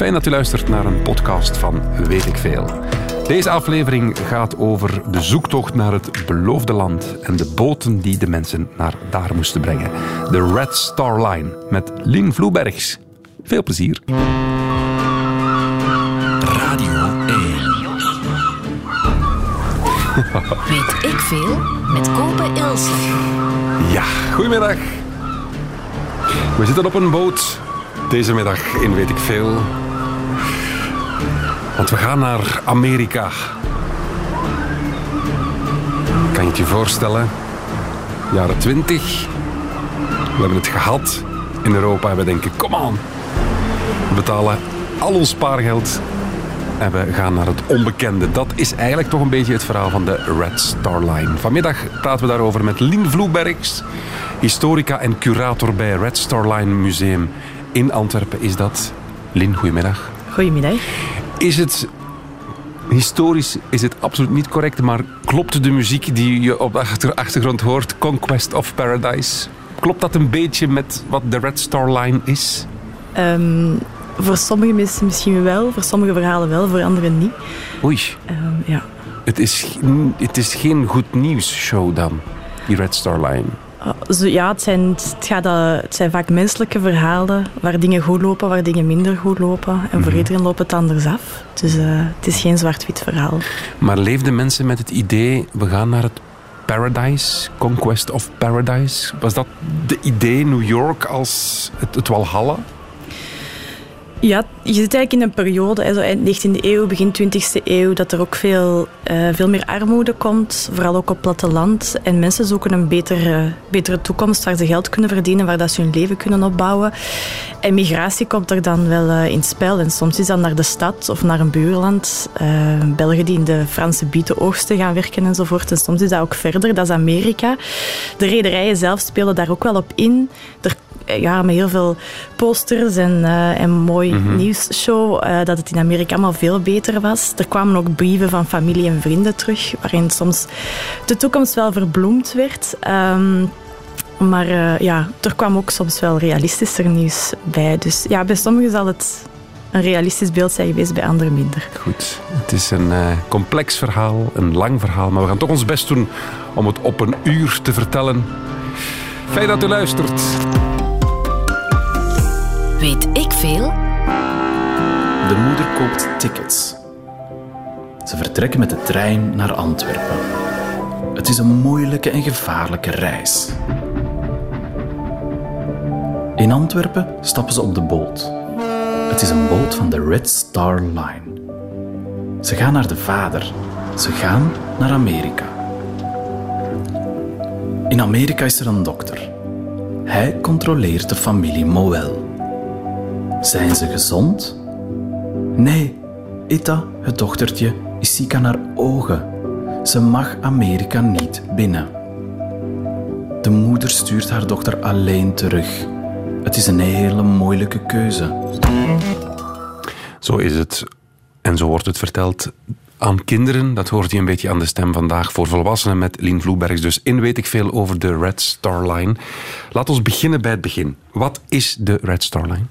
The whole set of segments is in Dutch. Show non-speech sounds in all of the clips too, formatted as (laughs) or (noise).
Fijn dat u luistert naar een podcast van Weet ik Veel. Deze aflevering gaat over de zoektocht naar het beloofde land en de boten die de mensen naar daar moesten brengen. De Red Star Line met Lien Vloebergs. Veel plezier. Radio 1. (laughs) Weet ik veel met Kopen Ilse. Ja, goedemiddag. We zitten op een boot deze middag in Weet ik Veel. Want we gaan naar Amerika. Kan je het je voorstellen? Jaren 20. We hebben het gehad in Europa en we denken, kom on. We betalen al ons spaargeld en we gaan naar het onbekende. Dat is eigenlijk toch een beetje het verhaal van de Red Star Line. Vanmiddag praten we daarover met Lien Vloebergs, historica en curator bij Red Star Line Museum in Antwerpen. Is dat? Lien, goedemiddag. Goedemiddag. Is het historisch is het absoluut niet correct, maar klopt de muziek die je op de achter- achtergrond hoort, Conquest of Paradise? Klopt dat een beetje met wat de Red Star Line is? Ehm, voor sommige mensen misschien wel, voor sommige verhalen wel, voor anderen niet. Oei, Ehm, ja. het is, het is geen goed nieuws show dan, die Red Star Line. Zo, ja, het zijn, het, gaat, eh, het zijn vaak menselijke verhalen waar dingen goed lopen, waar dingen minder goed lopen. En voor iedereen loopt het anders af. Dus eh, het is geen zwart-wit verhaal. Maar leefden mensen met het idee, we gaan naar het Paradise, Conquest of Paradise? Was dat de idee New York als het, het Walhalla? Ja, je zit eigenlijk in een periode, eind 19e eeuw, begin 20e eeuw, dat er ook veel, eh, veel meer armoede komt, vooral ook op platteland. En mensen zoeken een betere, betere toekomst waar ze geld kunnen verdienen, waar dat ze hun leven kunnen opbouwen. En migratie komt er dan wel eh, in spel. En soms is dat naar de stad of naar een buurland. Eh, Belgen die in de Franse bietenoogsten gaan werken enzovoort. En soms is dat ook verder, dat is Amerika. De rederijen zelf spelen daar ook wel op in. Ja, met heel veel posters en, eh, en mooi nieuwsshow, eh, dat het in Amerika allemaal veel beter was. Er kwamen ook brieven van familie en vrienden terug, waarin soms de toekomst wel verbloemd werd. Ehm, maar eh, ja, er kwam ook soms wel realistischer nieuws bij. Dus ja, bij sommigen zal het een realistisch beeld zijn geweest, bij anderen minder. Goed, het is een eh, complex verhaal, een lang verhaal, maar we gaan toch ons best doen om het op een uur te vertellen. Fijn dat u luistert. Weet ik veel? De moeder koopt tickets. Ze vertrekken met de trein naar Antwerpen. Het is een moeilijke en gevaarlijke reis. In Antwerpen stappen ze op de boot. Het is een boot van de Red Star Line. Ze gaan naar de vader. Ze gaan naar Amerika. In Amerika is er een dokter. Hij controleert de familie Moel. Zijn ze gezond? Nee, Ita, het dochtertje, is ziek aan haar ogen. Ze mag Amerika niet binnen. De moeder stuurt haar dochter alleen terug. Het is een hele moeilijke keuze. Zo is het. En zo wordt het verteld aan kinderen. Dat hoort je een beetje aan de stem vandaag. Voor volwassenen met Lien Vloebergs. Dus in weet ik veel over de Red Star Line. Laat ons beginnen bij het begin. Wat is de Red Star Line?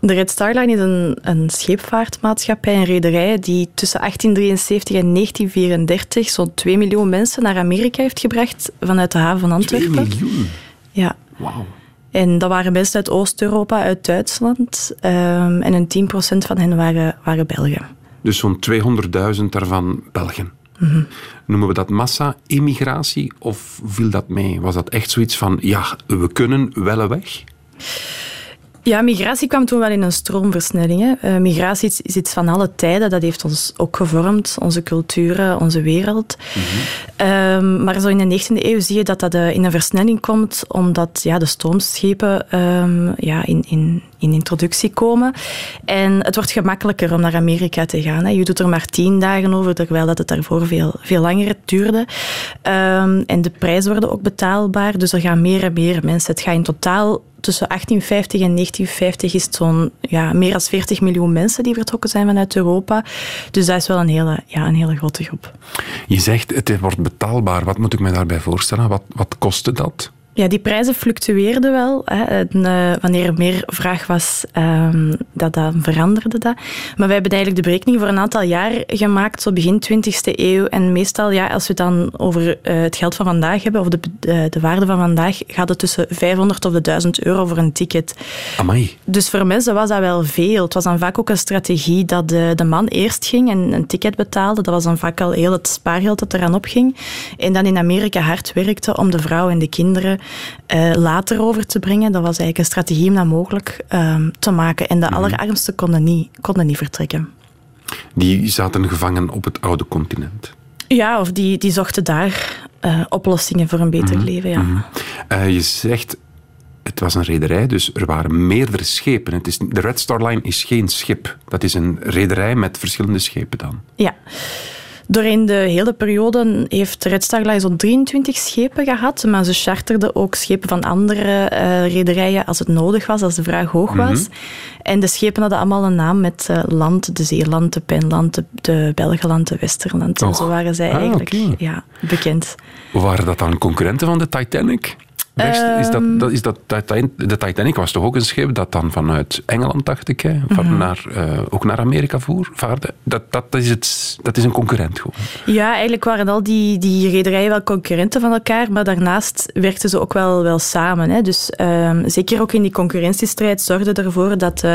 De Red Star Line is een, een scheepvaartmaatschappij en rederij die tussen 1873 en 1934 zo'n 2 miljoen mensen naar Amerika heeft gebracht vanuit de haven van 2 Antwerpen. miljoen. Ja. Wauw. En dat waren mensen uit Oost-Europa, uit Duitsland. ehm, en een 10% van hen waren, waren Belgen. Dus zo'n 200.000 daarvan Belgen. Noemen we dat massa-immigratie of viel dat mee? Was dat echt zoiets van, ja, we kunnen wel weg? Ja, migratie kwam toen wel in een stroomversnelling. Hè. Eh, migratie is, is iets van alle tijden. Dat heeft ons ook gevormd, onze culturen, onze wereld. Ehm, maar zo in de 19e eeuw zie je dat dat eh, in een versnelling komt, omdat ja, de stoomschepen ehm, ja, in, in, in introductie komen. En het wordt gemakkelijker om naar Amerika te gaan. Hè. Je doet er maar tien dagen over, terwijl dat het daarvoor veel, veel langer duurde. Ehm, en de prijzen worden ook betaalbaar, dus er gaan meer en meer mensen. Het gaat in totaal tussen 1850 en 1950 is het zo'n ja, meer dan 40 miljoen mensen die vertrokken zijn vanuit Europa. Dus dat is wel een hele, ja, een hele grote groep. Je zegt, het wordt betaalbaar. Wat moet ik me daarbij voorstellen? Wat, wat kostte dat? Ja, die prijzen fluctueerden wel. Hè. En, uh, wanneer er meer vraag was, um, dat, dat veranderde dat. Maar wij hebben eigenlijk de berekening voor een aantal jaar gemaakt, zo begin 20e eeuw. En meestal, ja, als we het dan over uh, het geld van vandaag hebben, of de, de, de, waarde van vandaag, gaat het tussen 500 of de 1000 euro voor een ticket. Amai. Dus voor mensen was dat wel veel. Het was dan vaak ook een strategie dat de, de man eerst ging en een ticket betaalde. Dat was dan vaak al heel het spaargeld dat eraan opging. En dan in Amerika hard werkte om de vrouw en de kinderen uh, later over te brengen. Dat was eigenlijk een strategie om dat mogelijk uh, te maken. En de mm -hmm. allerarmsten konden niet, konden niet vertrekken. Die zaten gevangen op het oude continent. Ja, of die, die zochten daar uh, oplossingen voor een beter mm -hmm. leven. Ja. Mm -hmm. je zegt het was een rederij, dus er waren meerdere schepen. Het is, de Red Star Line is geen schip. Dat is een rederij met verschillende schepen dan. Ja. Doorheen de hele periode heeft Red Star Line zo'n 23 schepen gehad, maar ze charterden ook schepen van andere uh, rederijen als het nodig was, als de vraag hoog was. Mm -hmm. En de schepen hadden allemaal een naam met uh, land, de Zeeland, de Penland, de, de Belgeland, de Westerland. En zo waren zij ah, eigenlijk okay. ja, bekend. Waren dat dan concurrenten van de Titanic? Is dat, dat, is dat, de Titanic was toch ook een schip dat dan vanuit Engeland, dacht ik, hè, van -hmm. naar, uh, ook naar Amerika voer, vaarde? Dat, dat, is het, dat is een concurrent gewoon. Ja, eigenlijk waren al die, die rederijen wel concurrenten van elkaar, maar daarnaast werkten ze ook wel, wel samen. Hè. Dus um, zeker ook in die concurrentiestrijd zorgde ervoor dat, uh,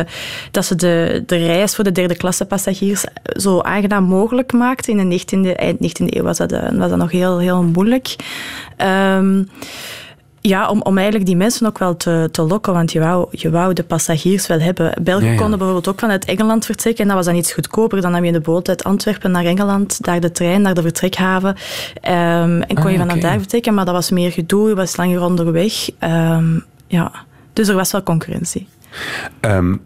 dat ze de, de reis voor de derde klasse passagiers zo aangenaam mogelijk maakten. In de 19e, eind 19e eeuw was dat, was dat nog heel, heel moeilijk. Um, ja, om, om eigenlijk die mensen ook wel te, te lokken, want je wou, je wou de passagiers wel hebben. Belgen ja, ja. konden bijvoorbeeld ook vanuit Engeland vertrekken en dat was dan iets goedkoper. Dan nam je de boot uit Antwerpen naar Engeland, daar de trein naar de vertrekhaven um, en kon ah, je vanuit okay. daar vertrekken, maar dat was meer gedoe, je was langer onderweg. Um, ja. Dus er was wel concurrentie. Um,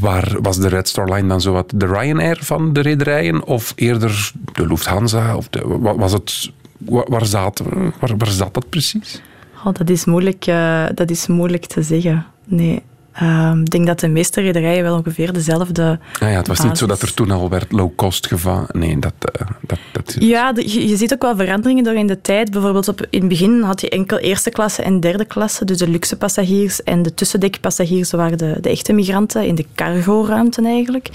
waar was de Red Star Line dan zo wat de Ryanair van de rederijen of eerder de Lufthansa? Of de, was het, waar, zat, waar, waar zat dat precies? Oh, dat, is moeilijk, uh, dat is moeilijk te zeggen. Nee. Um, ik denk dat de meeste rederijen wel ongeveer dezelfde. Ah ja, het was basis. niet zo dat er toen al werd low-cost gevaar. Nee, dat, uh, dat, dat. Ja, de, je, je ziet ook wel veranderingen door in de tijd. Bijvoorbeeld op, in het begin had je enkel eerste klasse en derde klasse. Dus de luxe passagiers en de tussendekpassagiers waren de, de echte migranten in de cargo-ruimte eigenlijk.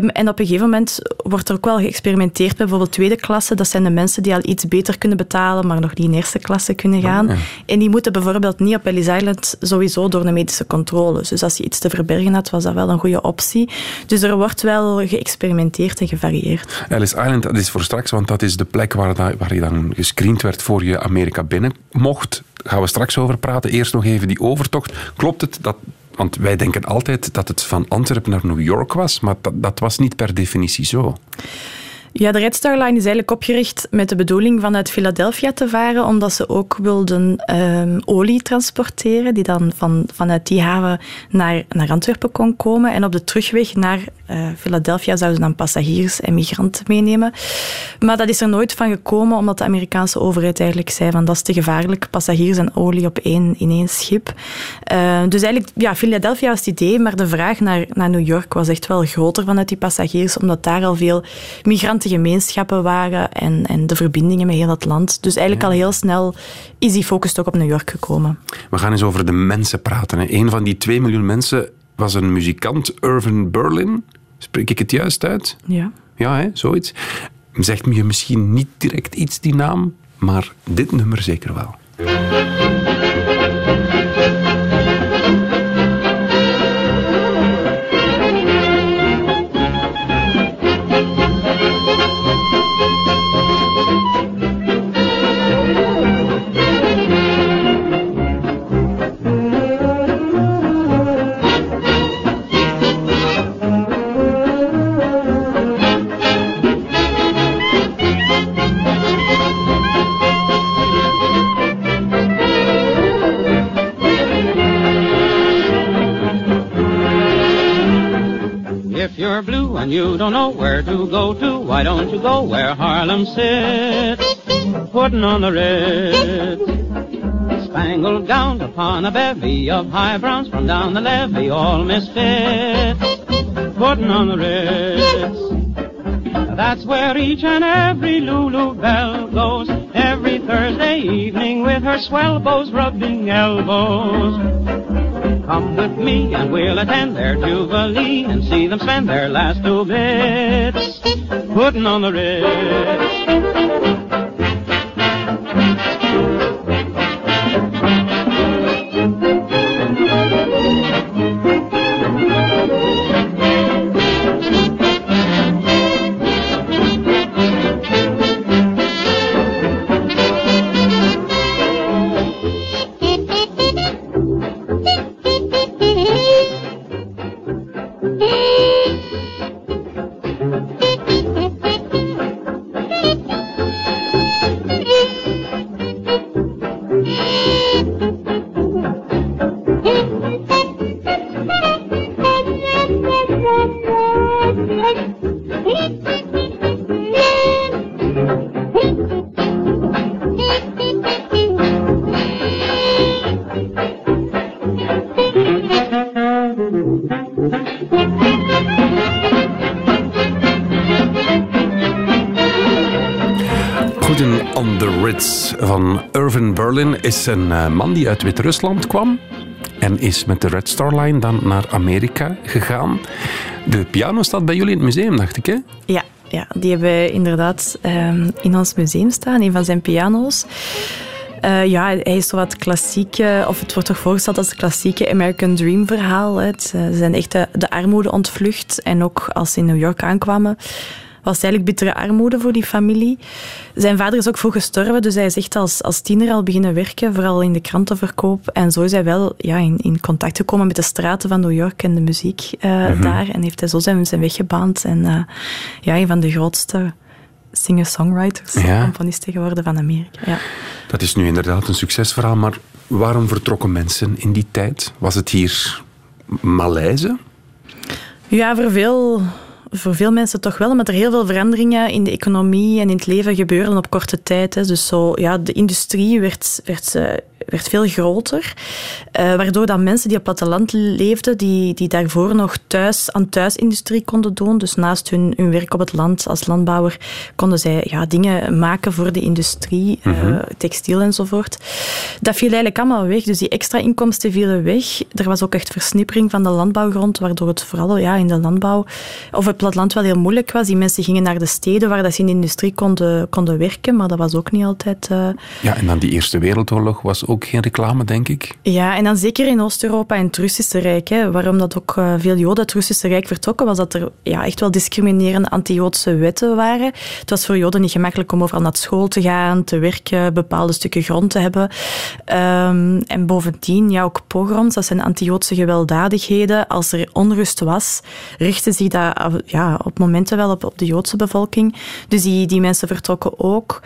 Um, en op een gegeven moment wordt er ook wel geëxperimenteerd met bijvoorbeeld tweede klasse. Dat zijn de mensen die al iets beter kunnen betalen, maar nog niet in eerste klasse kunnen gaan. Oh, ja. En die moeten bijvoorbeeld niet op Ellis Island sowieso door de medische controle. Dus als je iets te verbergen had, was dat wel een goede optie. Dus er wordt wel geëxperimenteerd en gevarieerd. Ellis Island, dat is voor straks, want dat is de plek waar, waar je dan gescreend werd voor je Amerika binnen mocht. Daar gaan we straks over praten. Eerst nog even die overtocht. Klopt het dat want wij denken altijd dat het van Antwerpen naar New York was, maar dat, dat was niet per definitie zo. Ja, de Red Star Line is eigenlijk opgericht met de bedoeling vanuit Philadelphia te varen, omdat ze ook wilden um, olie transporteren, die dan van, vanuit die haven naar, naar Antwerpen kon komen. En op de terugweg naar uh, Philadelphia zouden ze dan passagiers en migranten meenemen. Maar dat is er nooit van gekomen, omdat de Amerikaanse overheid eigenlijk zei van dat is te gevaarlijk, passagiers en olie op één, in één schip. Uh, dus eigenlijk, ja, Philadelphia was het idee, maar de vraag naar, naar New York was echt wel groter vanuit die passagiers, omdat daar al veel migranten gemeenschappen waren en, en de verbindingen met heel het land. Dus eigenlijk ja. al heel snel is die focus toch op New York gekomen. We gaan eens over de mensen praten. Hè. Een van die twee miljoen mensen was een muzikant, Irvin Berlin. Spreek ik het juist uit? Ja. Ja, hè, zoiets. Zegt me je misschien niet direct iets, die naam, maar dit nummer zeker wel. And you don't know where to go to, why don't you go where Harlem sits, putting on the Ritz. Spangled gown upon a bevy of high browns from down the levee, all misfits, putting on the Ritz. That's where each and every Lulu belle goes every Thursday evening with her swell bows rubbing elbows. Come with me and we'll attend their jubilee and see them spend their last two bits putting on the ritz. Van Irvin Berlin is een eh, man die uit Wit-Rusland kwam en is met de Red Star Line dan naar Amerika gegaan. De piano staat bij jullie in het museum, dacht ik, hè? Ja, ja die hebben we inderdaad ehm, in ons museum staan, een van zijn piano's. Uh, ja, hij is zo wat klassieke, of het wordt toch voorgesteld als het klassieke American Dream verhaal. Hè. Ze zijn echt de, de, armoede ontvlucht. En ook als ze in New York aankwamen, was het eigenlijk bittere armoede voor die familie. Zijn vader is ook vroeg gestorven, dus hij is echt als, als tiener al beginnen werken, vooral in de krantenverkoop. En zo is hij wel ja, in, in contact gekomen met de straten van New York en de muziek uh, mm-hmm. daar. En heeft hij zo zijn, zijn weg gebaand. En ja, een van de grootste singer-songwriters, ja. componisten geworden van Amerika. Ja. Dat is nu inderdaad een succesverhaal, maar waarom vertrokken mensen in die tijd? Was het hier Maleise? Ja, voor veel, voor veel mensen toch wel, omdat er heel veel veranderingen in de economie en in het leven gebeuren op korte tijd. Dus zo, ja, de industrie werd, werd uh, werd veel groter. Uh, waardoor dat mensen die op het platteland leefden, die, die daarvoor nog thuis aan thuisindustrie konden doen, dus naast hun, hun werk op het land als landbouwer, konden zij ja, dingen maken voor de industrie, mm-hmm. uh, textiel enzovoort. Dat viel eigenlijk allemaal weg. Dus die extra inkomsten vielen weg. Er was ook echt versnippering van de landbouwgrond, waardoor het vooral ja, in de landbouw of het platteland wel heel moeilijk was. Die mensen gingen naar de steden waar dat ze in de industrie konden, konden werken, maar dat was ook niet altijd... Uh... Ja, en dan die Eerste Wereldoorlog was ook ook geen reclame, denk ik. Ja, en dan zeker in Oost-Europa en het Russische Rijk. Hè, waarom dat ook uh, veel Joden het Russische Rijk vertrokken, was dat er ja, echt wel discriminerende anti-Joodse wetten waren. Het was voor Joden niet gemakkelijk om overal naar school te gaan, te werken, bepaalde stukken grond te hebben. Um, en bovendien, ja, ook pogroms, dat zijn anti-Joodse gewelddadigheden. Als er onrust was, richtte zich dat ja, op momenten wel op, op de Joodse bevolking. Dus die, die mensen vertrokken ook.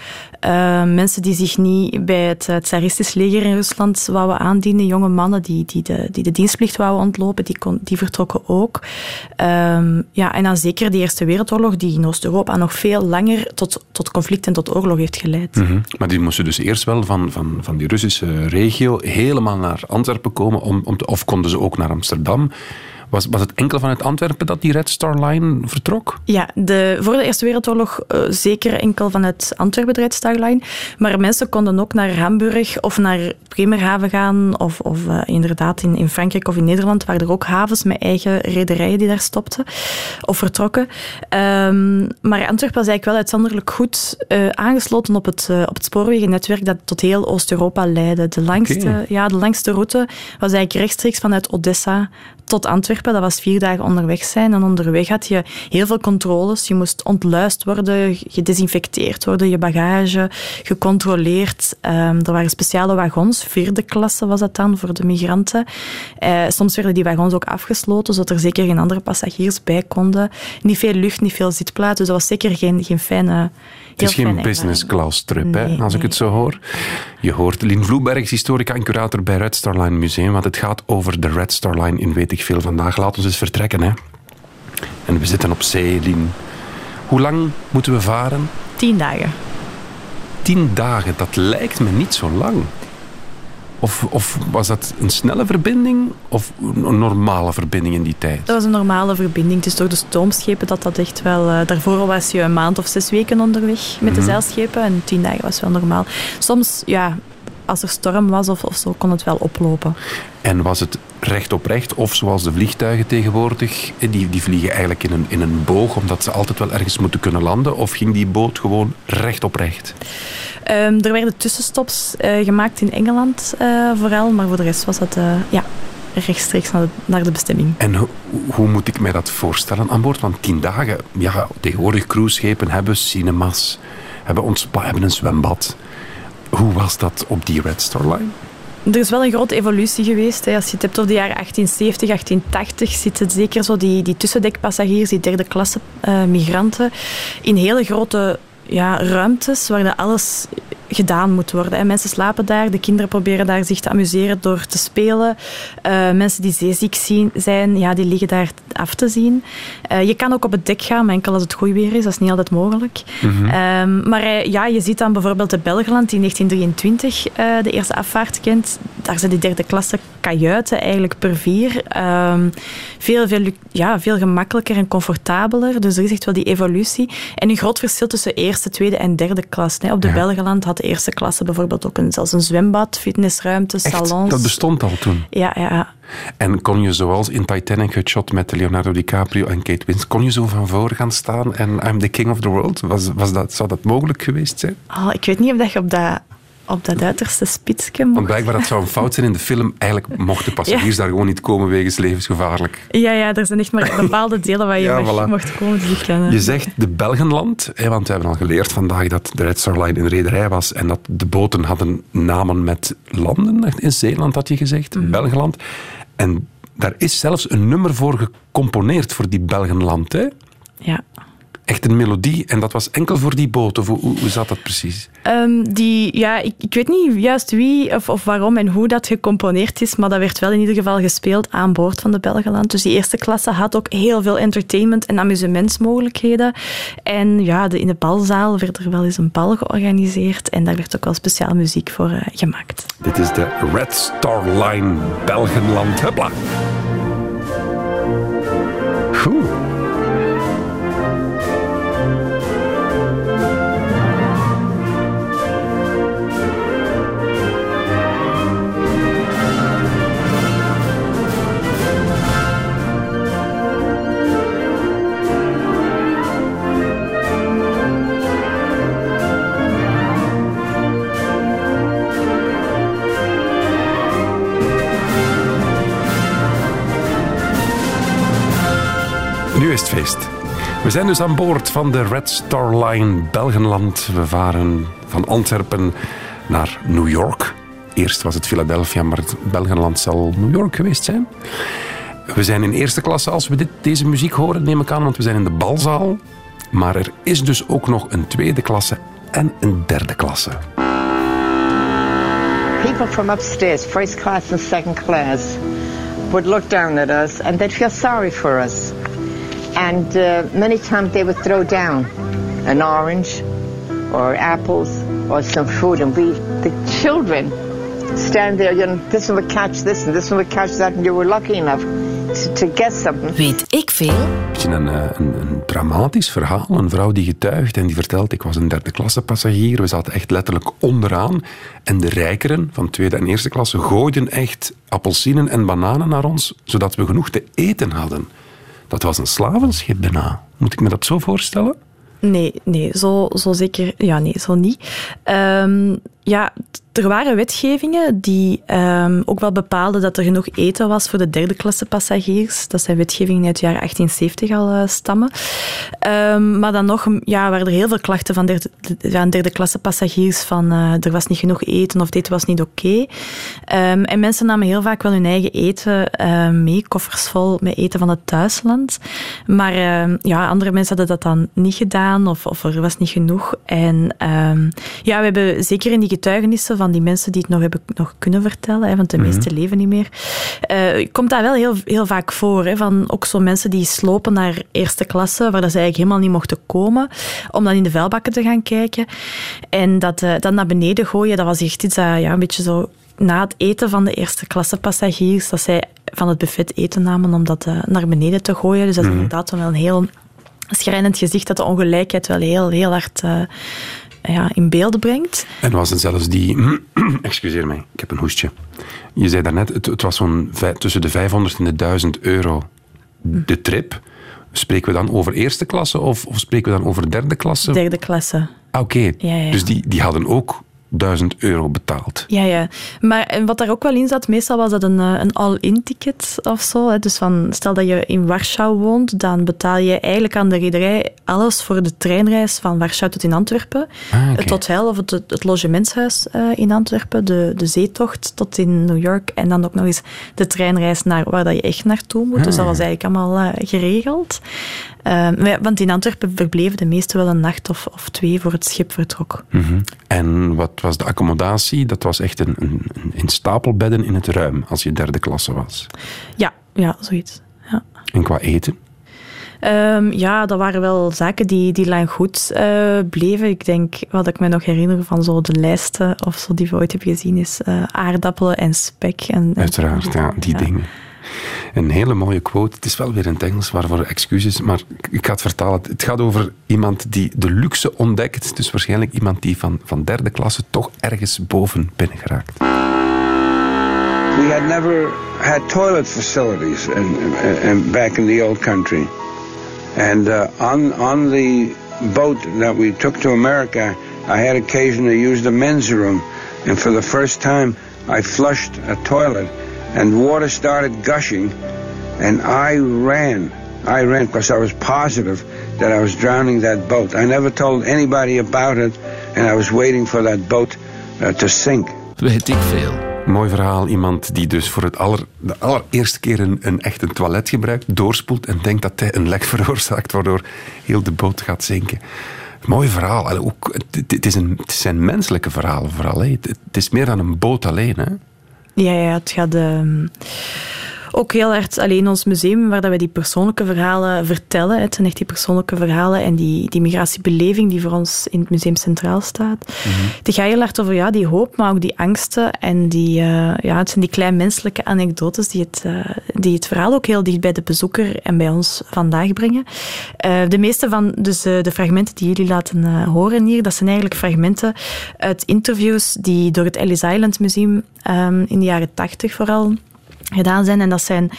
Uh, mensen die zich niet bij het, het tsaristisch leger in Rusland wouden aandienen. Jonge mannen die, die, de, die de dienstplicht wouden ontlopen, die, kon, die vertrokken ook. Um, ja, en dan zeker de Eerste Wereldoorlog, die in Oost-Europa nog veel langer tot, tot conflict en tot oorlog heeft geleid. Mm-hmm. Maar die moesten dus eerst wel van, van, van die Russische regio helemaal naar Antwerpen komen, om, om te, of konden ze ook naar Amsterdam. Was, was het enkel vanuit Antwerpen dat die Red Star Line vertrok? Ja, de, voor de Eerste Wereldoorlog uh, zeker enkel vanuit Antwerpen de Red Star Line. Maar mensen konden ook naar Hamburg of naar Bremerhaven gaan. Of, of uh, inderdaad in, in Frankrijk of in Nederland waren er ook havens met eigen rederijen die daar stopten of vertrokken. Um, maar Antwerpen was eigenlijk wel uitzonderlijk goed uh, aangesloten op het, op het spoorwegennetwerk dat tot heel Oost-Europa leidde. De langste, okay. ja, de langste route was eigenlijk rechtstreeks vanuit Odessa tot Antwerpen. Dat was vier dagen onderweg zijn. En onderweg had je heel veel controles. Je moest ontluist worden, gedesinfecteerd worden, je bagage gecontroleerd. Um, er waren speciale wagons, vierde klasse was dat dan, voor de migranten. Uh, soms werden die wagons ook afgesloten, zodat er zeker geen andere passagiers bij konden. Niet veel lucht, niet veel zitplaats. Dus dat was zeker geen, geen fijne... Het is geen business class trip, nee, hè, als nee. ik het zo hoor. Je hoort Lien Vloebergs, historica en curator bij Red Star Line Museum, want het gaat over de Red Star Line in Weet ik Veel vandaag. Laat ons eens vertrekken, hè. En we zitten op zee, Lien. Hoe lang moeten we varen? Tien dagen. Tien dagen, dat lijkt me niet zo lang. Of, of was dat een snelle verbinding of een normale verbinding in die tijd? Dat was een normale verbinding. Het is door de stoomschepen dat dat echt wel... Uh, daarvoor was je een maand of zes weken onderweg met de mhm. zeilschepen. En tien dagen was wel normaal. Soms, ja, als er storm was of, of zo, kon het wel oplopen. En was het recht op recht, of zoals de vliegtuigen tegenwoordig, eh, die, die vliegen eigenlijk in een, in een boog, omdat ze altijd wel ergens moeten kunnen landen, of ging die boot gewoon recht op recht? Um, er werden tussenstops uh, gemaakt in Engeland uh, vooral, maar voor de rest was het uh, ja, rechtstreeks naar de, naar de bestemming. En ho hoe moet ik mij dat voorstellen aan boord? Want tien dagen, ja, tegenwoordig cruiseschepen hebben cinemas, hebben, hebben een zwembad. Hoe was dat op die Red Star Line? Er is wel een grote evolutie geweest. Hè. Als je het hebt over de jaren 1870, 1880, zitten zeker zo die, die tussendekpassagiers, die derde klasse uh, migranten, in hele grote ja, ruimtes waar alles gedaan moet worden. Mensen slapen daar, de kinderen proberen daar zich te amuseren door te spelen. Uh, mensen die zeeziek zien, zijn, ja, die liggen daar af te zien. Uh, je kan ook op het dek gaan, maar enkel als het goed weer is. Dat is niet altijd mogelijk. Mm -hmm. um, maar uh, ja, je ziet dan bijvoorbeeld de Belgeland die in 1923 de eerste afvaart kent. Daar zijn die derde klasse kajuiten eigenlijk per vier. Um, veel, veel, ja, veel gemakkelijker en comfortabeler. Dus er is echt wel die evolutie. En een groot verschil tussen eerste, tweede en derde klas. Hè. Op de ja. Belgeland had de eerste klasse bijvoorbeeld ook een, zelfs een zwembad, fitnessruimte, salons. Dat bestond al toen? Ja, ja. En kon je zoals in Titanic het shot met Leonardo DiCaprio en Kate Winslet, kon je zo van voor gaan staan en I'm the king of the world? Was, was dat, zou dat mogelijk geweest zijn? Oh, ik weet niet of dat je op dat op dat uiterste spitsje mocht. Want blijkbaar dat zou een fout zijn in de film. Eigenlijk mochten passagiers daar gewoon niet komen wegens levensgevaarlijk. Ja, ja, er zijn echt maar bepaalde delen waar je ja, mag, voilà. mocht komen. Dus je zegt de Belgenland, hè, want we hebben al geleerd vandaag dat de Red Star Line een rederij was en dat de boten hadden namen met landen. In Zeeland had je gezegd, mm. Belgenland. En daar is zelfs een nummer voor gecomponeerd voor die Belgenland. Hè? Ja echt een melodie en dat was enkel voor die boot? Of hoe, hoe zat dat precies? Um, die, ja, ik, ik, weet niet juist wie of, of waarom en hoe dat gecomponeerd is, maar dat werd wel in ieder geval gespeeld aan boord van de Belgeland. Dus die eerste klasse had ook heel veel entertainment en amusementsmogelijkheden. En ja, de, in de balzaal werd er wel eens een bal georganiseerd en daar werd ook wel speciaal muziek voor uh, gemaakt. Dit is de Red Star Line Belgenland. Hupla! Nu is het feest. We zijn dus aan boord van de Red Star Line Belgenland. We varen van Antwerpen naar New York. Eerst was het Philadelphia, maar het Belgenland zal New York geweest zijn. We zijn in eerste klasse als we dit, deze muziek horen, neem ik aan, want we zijn in de balzaal. Maar er is dus ook nog een tweede klasse en een derde klasse. People from upstairs, first class and second class, would look down at us and they'd feel sorry for us. And uh, many times they would throw down an orange or apples or some food, and we, the children, stand there, you know, this one would catch this and this one would catch that, and you were lucky enough to, to get something. Weet ik veel? Een, een, een, dramatisch verhaal. Een vrouw die getuigt en die vertelt, ik was een derde klasse passagier, we zaten echt letterlijk onderaan. En de rijkeren van tweede en eerste klasse gooiden echt appelsinen en bananen naar ons, zodat we genoeg te eten hadden. Dat was een slavenschip bijna. Moet ik me dat zo voorstellen? Nee, nee zo, zo zeker. Ja, nee, zo niet. Um, ja, er waren wetgevingen die um, ook wel bepaalden dat er genoeg eten was voor de derde klasse passagiers. Dat zijn wetgevingen uit het jaar 1870 al uh, stammen. Um, maar dan nog ja, waren er heel veel klachten van derde, derde klasse passagiers van uh, er was niet genoeg eten of dit was niet oké. Um, en mensen namen heel vaak wel hun eigen eten mee, koffers vol met eten van het thuisland. Maar ja, andere mensen hadden dat dan niet gedaan of, of er was niet genoeg. En ja, we hebben zeker in die getuigenissen van die mensen die het nog hebben nog kunnen vertellen, hè, want de mm meeste leven niet meer, uh, komt dat wel heel, heel vaak voor. Hè, van ook zo mensen die slopen naar eerste klasse, waar dat ze eigenlijk helemaal niet mochten komen, om dan in de vuilbakken te gaan kijken. En dat uh, dan naar beneden gooien, dat was echt iets dat ja, een beetje zo na het eten van de eerste klasse passagiers, dat zij van het buffet eten namen om dat eh, naar beneden te gooien. Dus dat is inderdaad wel een heel schrijnend gezicht dat de ongelijkheid wel heel, heel hard eh, ja, in beeld brengt. En was het zelfs die... (clears throat) Excuseer mij, ik heb een hoestje. Je zei daarnet, het, het was zo'n tussen de 500 en de 1000 euro de trip. Spreken we dan over eerste klasse of, of spreken we dan over derde klasse? Derde klasse. Ah, Oké, Ja, ja. dus die, die hadden ook 1000 euro betaald. Ja, ja. Maar en wat daar ook wel in zat, meestal was dat een, eh, een all-in ticket of zo. Hè. Dus van, stel dat je in Warschau woont, dan betaal je eigenlijk aan de rederij alles voor de treinreis van Warschau tot in Antwerpen. Ah. Het hotel of het, het logementshuis eh, in Antwerpen, de, de zeetocht tot in New York en dan ook nog eens de treinreis naar waar dat je echt naartoe moet. Dus dat was eigenlijk allemaal eh, geregeld. Eh, ja, want in Antwerpen verbleven de meesten wel een nacht of, of twee voor het schip vertrok. Mhm. En wat was de accommodatie? Dat was echt een, een, een, stapelbedden in het ruim als je derde klasse was. Ja, ja, zoiets. Ja. En qua eten? Ehm, ja, dat waren wel zaken die, die lang goed eh, bleven. Ik denk, wat ik me nog herinner van zo de lijsten of zo die we ooit hebben gezien, is eh, aardappelen en spek. En, en- Uiteraard, ja, die dingen. Een hele mooie quote. Het is wel weer in het Engels, waarvoor excuses, maar ik ga het vertalen. Het gaat over iemand die de luxe ontdekt. Dus waarschijnlijk iemand die van, van derde klasse toch ergens boven binnen geraakt. We had never had toilet facilities in, back in the old country. And uh, on, on the boat that we took to America, I had occasion to use the men's room. And for the first time, I flushed a toilet and water started gushing. And I ran. I ran because I was positive that I was drowning that boat. I never told anybody about it, and I was waiting for that boat uh, to sink. Weet ik veel. Mooi verhaal. Iemand die dus voor het aller, de allereerste keer een, een echt een toilet gebruikt, doorspoelt en denkt dat hij een lek (laughs) veroorzaakt, waardoor heel de boot gaat zinken. Mooi verhaal. Allee, ook, het, het is een, het zijn menselijke verhalen vooral. hè. Het, het is meer dan een boot alleen. Hè? Ja, ja, het gaat ehm, ook heel hard alleen ons museum, waar dat we die persoonlijke verhalen vertellen. Het zijn echt die persoonlijke verhalen en die, die migratiebeleving die voor ons in het museum centraal staat. Die gaat heel hard over ja, die hoop, maar ook die angsten. En die, eh, ja, het zijn die klein menselijke anekdotes die het, eh, die het verhaal ook heel dicht bij de bezoeker en bij ons vandaag brengen. Eh, de meeste van dus, de fragmenten die jullie laten horen hier, dat zijn eigenlijk fragmenten uit interviews die door het Ellis Island Museum ehm, in de jaren tachtig vooral gedaan zijn. En dat zijn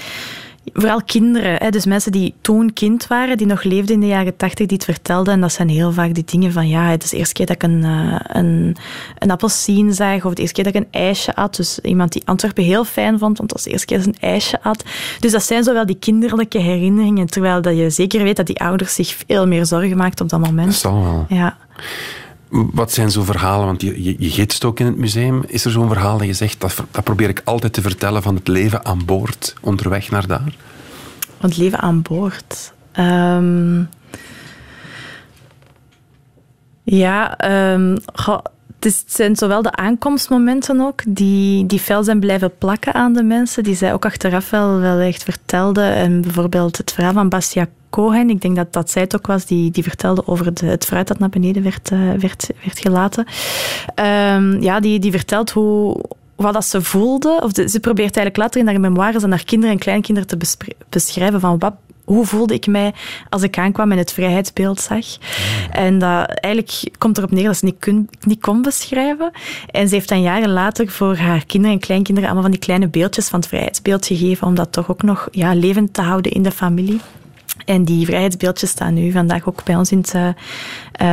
vooral kinderen, hè, dus mensen die toen kind waren, die nog leefden in de jaren tachtig, die het vertelden. En dat zijn heel vaak die dingen van, ja, het is de eerste keer dat ik een, eh, een, een appelsien zag, of de eerste keer dat ik een ijsje at. Dus iemand die Antwerpen heel fijn vond, want dat was de eerste keer dat ze een ijsje at. Dus dat zijn zowel die kinderlijke herinneringen, terwijl dat je zeker weet dat die ouders zich veel meer zorgen maakten op dat Dat moment. zal wel. Ja. Wat zijn zo verhalen? Want je, je, je gidst ook in het museum. Is er zo'n verhaal dat je zegt, dat, dat probeer ik altijd te vertellen van het leven aan boord, onderweg naar daar? Want leven aan boord. Ehm, ja, goh, het, zijn zowel de aankomstmomenten ook, die, die fel zijn blijven plakken aan de mensen, die zij ook achteraf wel, wel echt vertelden. En bijvoorbeeld het verhaal van Bastia Cohen, ik denk dat dat zij het ook was, die, die vertelde over de, het fruit dat naar beneden werd, eh, werd, werd gelaten. Ehm, ja, die, die vertelt hoe, wat dat ze voelde. Of ze probeert eigenlijk later in haar memoires aan haar kinderen en kleinkinderen te beschrijven van wat, hoe voelde ik mij als ik aankwam en het vrijheidsbeeld zag. En dat eigenlijk komt erop neer dat ze niet, kun, niet kon beschrijven. En ze heeft dan jaren later voor haar kinderen en kleinkinderen allemaal van die kleine beeldjes van het vrijheidsbeeld gegeven, om dat toch ook nog ja, levend te houden in de familie. En die vrijheidsbeeldjes staan nu vandaag ook bij ons in het, eh, eh,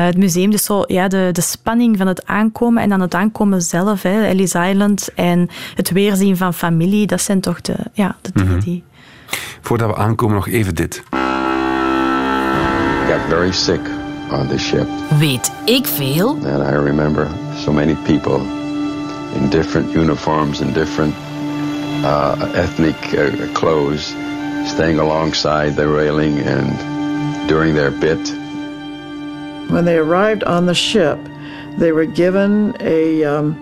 het museum. Dus zo, ja, de, de spanning van het aankomen en dan het aankomen zelf, hè, Ellis Island en het weerzien van familie, dat zijn toch de, ja, de dingen die... Voordat we aankomen, nog even dit. got very sick on the ship, Weet ik veel? and I remember so many people in different uniforms and different uh, ethnic uh, clothes staying alongside the railing and during their bit. When they arrived on the ship, they were given a um,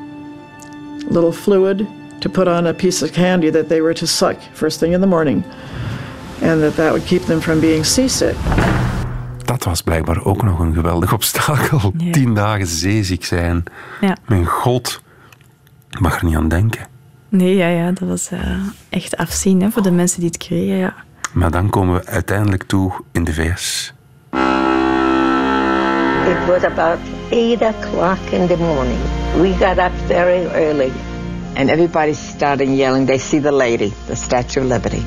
little fluid to put on a piece of candy that they were to suck first thing in the morning, and that that would keep them from being seasick. Dat was blijkbaar ook nog een geweldig obstakel. Ja. (laughs) Tien dagen zeeziek zijn. Ja. Mijn god, ik mag er niet aan denken. Nee, ja, ja, dat was eh, echt afzien hè, voor de mensen die het kregen, ja. Maar dan komen we uiteindelijk toe in de VS. It was about 8 o'clock in the morning. We got up very early. And everybody started yelling, they see the lady, the Statue of Liberty.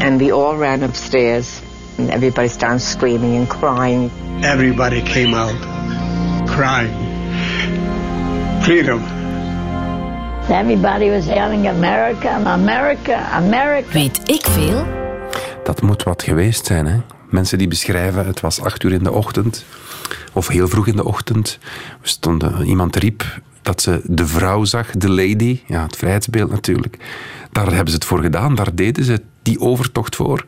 And we all ran upstairs, and everybody started screaming and crying. Everybody came out crying. Freedom. Everybody was yelling, America, America, America. Weet ik veel? Dat moet wat geweest zijn, hè? Mensen die beschrijven, het was acht uur in de ochtend, of heel vroeg in de ochtend. We stonden, iemand riep dat ze de vrouw zag, de lady, ja, het vrijheidsbeeld natuurlijk. Daar hebben ze het voor gedaan, daar deden ze die overtocht voor.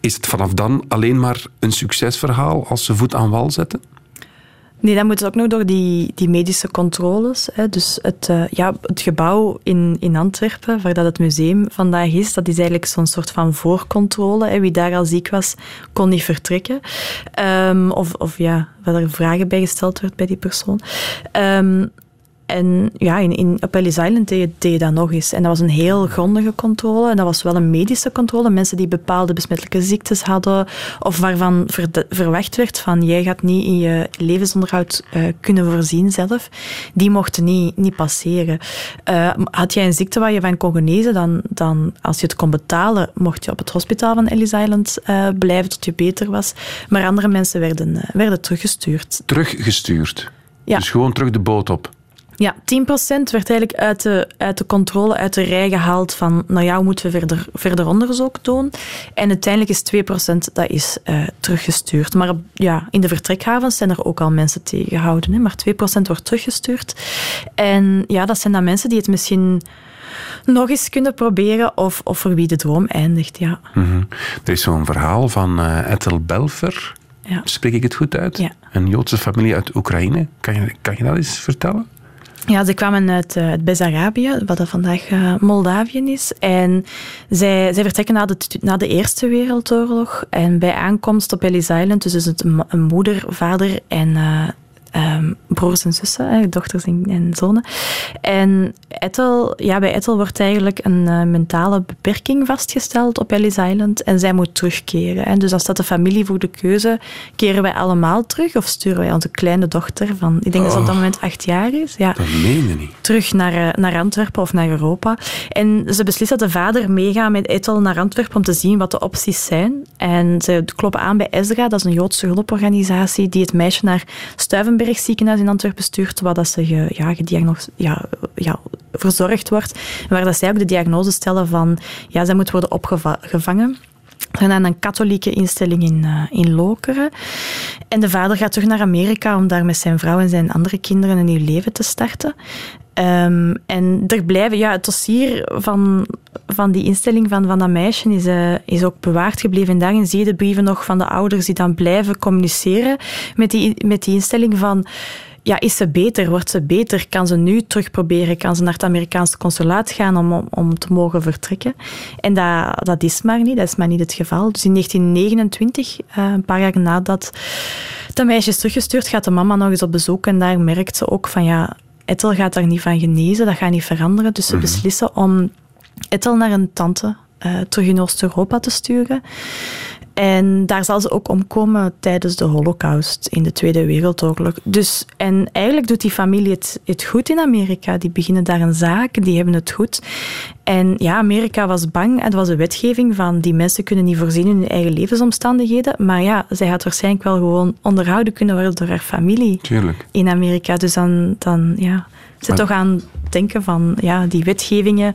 Is het vanaf dan alleen maar een succesverhaal als ze voet aan wal zetten? Nee, dan moet het ook nog door die, die medische controles. Hè. Dus het, uh, ja, het gebouw in, in Antwerpen, waar dat het museum vandaag is, dat is eigenlijk zo'n soort van voorcontrole. Wie daar al ziek was, kon niet vertrekken. Um, of, of ja, waar er vragen bij gesteld werd bij die persoon. Um, en ja, in, in, op Ellis Island deed je, deed je dat nog eens. En dat was een heel grondige controle. En dat was wel een medische controle. Mensen die bepaalde besmettelijke ziektes hadden, of waarvan ver, verwacht werd van jij gaat niet in je levensonderhoud uh, kunnen voorzien zelf, die mochten niet, niet passeren. Uh, had jij een ziekte waar je van kon genezen, dan, dan als je het kon betalen, mocht je op het hospitaal van Ellis Island uh, blijven tot je beter was. Maar andere mensen werden, werden teruggestuurd. Teruggestuurd? Ja. Dus gewoon terug de boot op? Ja, 10% werd eigenlijk uit de, uit de controle, uit de rij gehaald van, nou ja, moeten we verder, verder onderzoek doen. En uiteindelijk is 2% dat is uh, teruggestuurd. Maar ja, in de vertrekhavens zijn er ook al mensen tegengehouden, hè, maar 2% wordt teruggestuurd. En ja, dat zijn dan mensen die het misschien nog eens kunnen proberen of, of voor wie de droom eindigt, ja. Mm -hmm. Er is zo'n verhaal van uh, Ethel Belfer. Ja. Spreek ik het goed uit? Ja. Een Joodse familie uit Oekraïne. Kan je, kan je dat eens vertellen? Ja, ze kwamen uit, uit Bessarabië, wat dat vandaag uh, Moldavië is. En zij, zij vertrekken na de, na de Eerste Wereldoorlog. En bij aankomst op Ellis Island, dus is het een, moeder, vader en uh, um, broers en zussen, dochters en, en, zonen. En Ethel, ja, bij Ethel wordt eigenlijk een uh, mentale beperking vastgesteld op Ellis Island en zij moet terugkeren. En dus als dat de familie voor de keuze, keren wij allemaal terug of sturen wij onze kleine dochter van, ik denk oh, dat ze op dat moment acht jaar is, ja, dat meen je niet. terug naar, uh, naar Antwerpen of naar Europa. En ze beslist dat de vader meegaat met Ethel naar Antwerpen om te zien wat de opties zijn. En ze kloppen aan bij Ezra, dat is een Joodse hulporganisatie die het meisje naar Stuivenberg ziekenhuis in Antwerpen stuurt, waar dat ze ge, ja, ja, ja, verzorgd wordt. Waar dat zij ook de diagnose stellen van, ja, zij moet worden opgevangen. Naar een katholieke instelling in, uh, in Lokeren. En de vader gaat terug naar Amerika om daar met zijn vrouw en zijn andere kinderen een nieuw leven te starten. Um, en er blijven, ja, het dossier van, van die instelling van, van dat meisje is, uh, is ook bewaard gebleven. En daarin zie je de brieven nog van de ouders die dan blijven communiceren met die, met die instelling van ja, is ze beter? Wordt ze beter? Kan ze nu terug proberen? Kan ze naar het Amerikaanse consulaat gaan om, om, om te mogen vertrekken? En dat, dat is maar niet. Dat is maar niet het geval. Dus in 1929, uh, een paar jaar nadat dat meisje is teruggestuurd, gaat de mama nog eens op bezoek. En daar merkt ze ook van ja, Ethel gaat daar niet van genezen. Dat gaat niet veranderen. Dus ze Mhm. beslissen om Ethel naar een tante uh, terug in Oost-Europa te sturen. En daar zal ze ook omkomen tijdens de Holocaust in de Tweede Wereldoorlog. Dus, en eigenlijk doet die familie het, het goed in Amerika. Die beginnen daar een zaak, die hebben het goed. En ja, Amerika was bang. Het was een wetgeving van die mensen kunnen niet voorzien in hun eigen levensomstandigheden. Maar ja, zij had waarschijnlijk wel gewoon onderhouden kunnen worden door haar familie Tuurlijk. in Amerika. Dus dan, dan ja, ze Maar- toch aan denken van ja, die wetgevingen.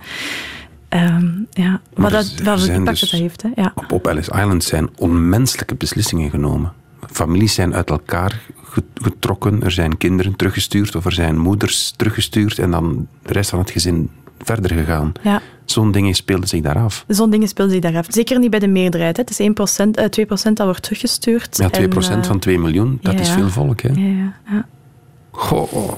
Ehm, ja, wat, dat, wat zijn impact dus- dat heeft. Hè? Ja. Op, op Ellis Island zijn onmenselijke beslissingen genomen. Families zijn uit elkaar ge- getrokken. Er zijn kinderen teruggestuurd of er zijn moeders teruggestuurd en dan de rest van het gezin verder gegaan. Ja. Zo'n dingen speelden zich daar af. Zo'n dingen speelden zich daar af. Zeker niet bij de meerderheid. Hè. Het is 1%, eh, 2% dat wordt teruggestuurd. Ja, 2% En, eh, van 2 miljoen, dat ja, is veel volk. Hè? Ja, ja, ja. Goh.